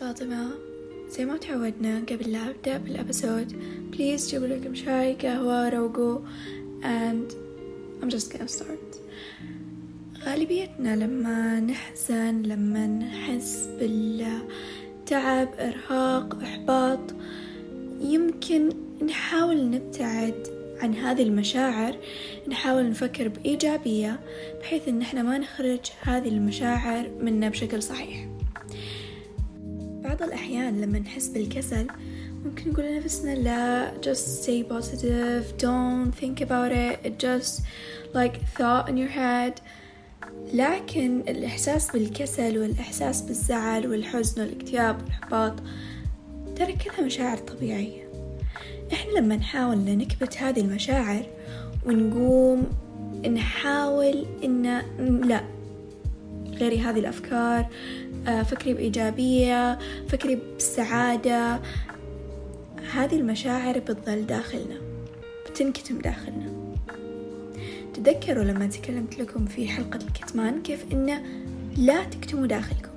فاطمة زي ما تعودنا قبل لا أبدأ بالأبسود بليز جيبوا لكم شاي قهوة روقوا and I'm just gonna start. غالبيتنا لما نحزن لما نحس بالتعب إرهاق إحباط يمكن نحاول نبتعد عن هذه المشاعر نحاول نفكر بإيجابية بحيث إن إحنا ما نخرج هذه المشاعر منا بشكل صحيح. بعض الأحيان لما نحس بالكسل ممكن نقول لنفسنا لا just stay positive don't think about it it just like thought in your head. لكن الإحساس بالكسل والإحساس بالزعل والحزن والاكتئاب والإحباط ترى كلها مشاعر طبيعية. إحنا لما نحاول نكبت هذه المشاعر ونقوم نحاول إن لا غيري هذه الأفكار. آه، فكري بإيجابية فكري بسعادة. هذه المشاعر بتظل داخلنا بتنكتم داخلنا. تذكروا لما تكلمت لكم في حلقة الكتمان كيف إنه لا تكتموا داخلكم.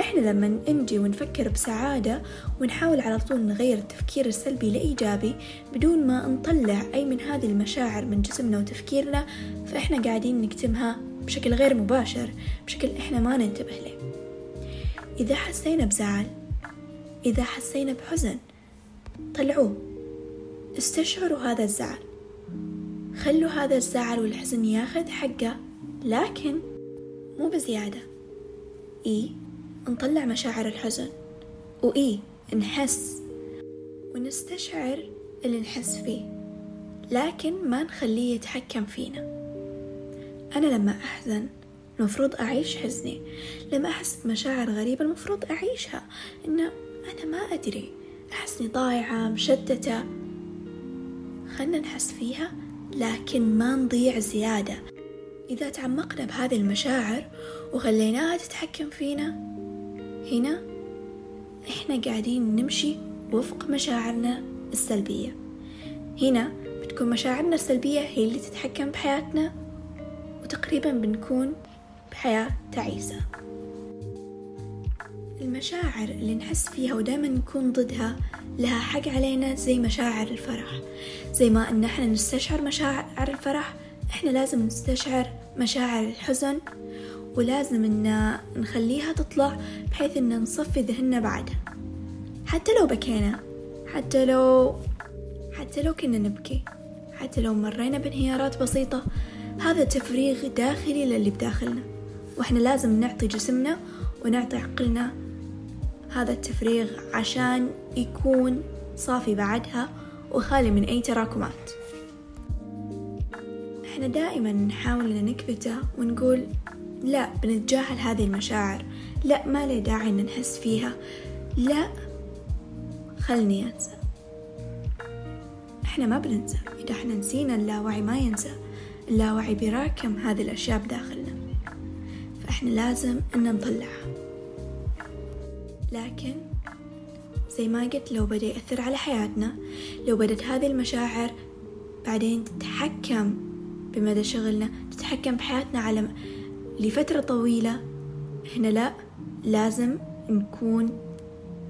إحنا لما نجي ونفكر بسعادة ونحاول على طول نغير التفكير السلبي لإيجابي بدون ما نطلع أي من هذه المشاعر من جسمنا وتفكيرنا فإحنا قاعدين نكتمها بشكل غير مباشر بشكل إحنا ما ننتبه له. إذا حسينا بزعل إذا حسينا بحزن طلعوه. استشعروا هذا الزعل. خلوا هذا الزعل والحزن ياخذ حقه لكن مو بزيادة. إي نطلع مشاعر الحزن. وإي نحس. ونستشعر اللي نحس فيه. لكن ما نخليه يتحكم فينا. أنا لما أحزن المفروض أعيش حزني. لما أحس بمشاعر غريبة المفروض أعيشها. إنه أنا ما أدري. أحسني ضايعة مشتتة. خلنا نحس فيها لكن ما نضيع زيادة. إذا تعمقنا بهذه المشاعر وخليناها تتحكم فينا هنا إحنا قاعدين نمشي وفق مشاعرنا السلبية. هنا بتكون مشاعرنا السلبية هي اللي تتحكم بحياتنا. وتقريبا بنكون بحياة تعيسة. المشاعر اللي نحس فيها ودائما نكون ضدها لها حق علينا زي مشاعر الفرح. زي ما إن إحنا نستشعر مشاعر الفرح إحنا لازم نستشعر مشاعر الحزن ولازم إن نخليها تطلع بحيث إن نصفي ذهننا بعدها. حتى لو بكينا حتى لو حتى لو كنا نبكي حتى لو مرينا بانهيارات بسيطة هذا تفريغ داخلي للي بداخلنا. وإحنا لازم نعطي جسمنا ونعطي عقلنا هذا التفريغ عشان يكون صافي بعدها وخالي من أي تراكمات. إحنا دائما نحاول إن نكبته ونقول لا بنتجاهل هذه المشاعر. لا ما لي داعي إن نحس فيها. لا خلني أنسى. إحنا ما بننسى. إذا إحنا نسينا اللاوعي ما ينسى. اللاوعي بيراكم هذه الأشياء بداخلنا. فإحنا لازم إن نطلعها. لكن زي ما قلت لو بدأ يأثر على حياتنا لو بدت هذه المشاعر بعدين تتحكم بمدى شغلنا تتحكم بحياتنا على لفترة طويلة هنا لا لازم نكون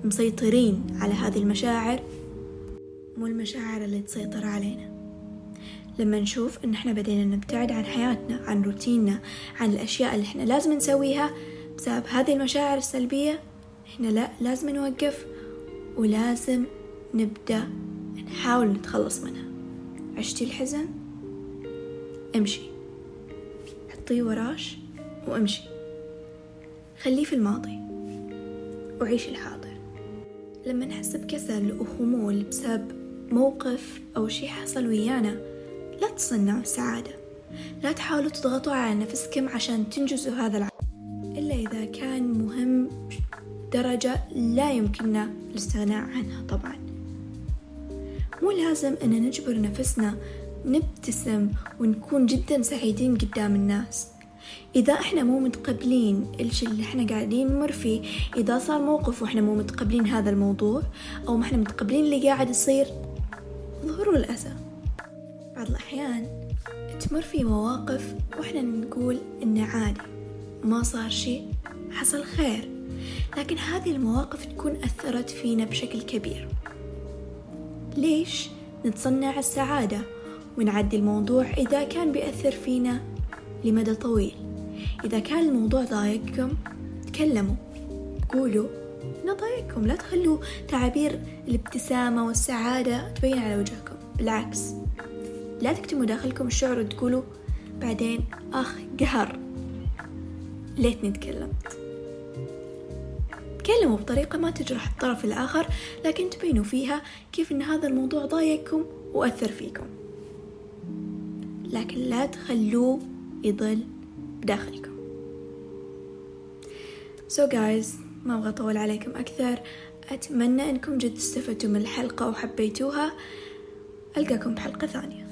مسيطرين على هذه المشاعر. مو المشاعر اللي تسيطر علينا. لما نشوف إن إحنا بدينا نبتعد عن حياتنا عن روتيننا عن الأشياء اللي إحنا لازم نسويها بسبب هذه المشاعر السلبية هنا لا لازم نوقف ولازم نبدأ نحاول نتخلص منها. عشتي الحزن؟ امشي. حطيه وراش وامشي. خليه في الماضي. وعيش الحاضر. لما نحس بكسل وخمول بسبب موقف أو شي حصل ويانا لا تصنعوا السعادة لا تحاولوا تضغطوا على نفسكم عشان تنجزوا هذا العمل. إلا إذا كان مهم درجة لا يمكننا الاستغناء عنها طبعا. مو لازم أن نجبر نفسنا نبتسم ونكون جدا سعيدين قدام الناس. إذا إحنا مو متقبلين الشي اللي إحنا قاعدين نمر فيه إذا صار موقف وإحنا مو متقبلين هذا الموضوع أو ما إحنا متقبلين اللي قاعد يصير ظهروا الأسى بعض الأحيان تمر في مواقف وإحنا نقول إنه عادي ما صار شي حصل خير. لكن هذه المواقف تكون أثرت فينا بشكل كبير. ليش نتصنع السعادة ونعدي الموضوع إذا كان بيأثر فينا لمدى طويل؟ إذا كان الموضوع ضايقكم تكلموا قولوا إنه ضايقكم لا تخلوا تعابير الابتسامة والسعادة تبين على وجهكم. بالعكس. لا تكتموا داخلكم الشعور وتقولوا بعدين أخ قهر. ليتني تكلمت. تكلموا بطريقة ما تجرح الطرف الآخر لكن تبينوا فيها كيف إن هذا الموضوع ضايقكم وأثر فيكم. لكن لا تخلوه يضل بداخلكم. So guys ما أبغى أطول عليكم أكثر. أتمنى أنكم جد استفدتوا من الحلقة وحبيتوها. ألقاكم بحلقة ثانية.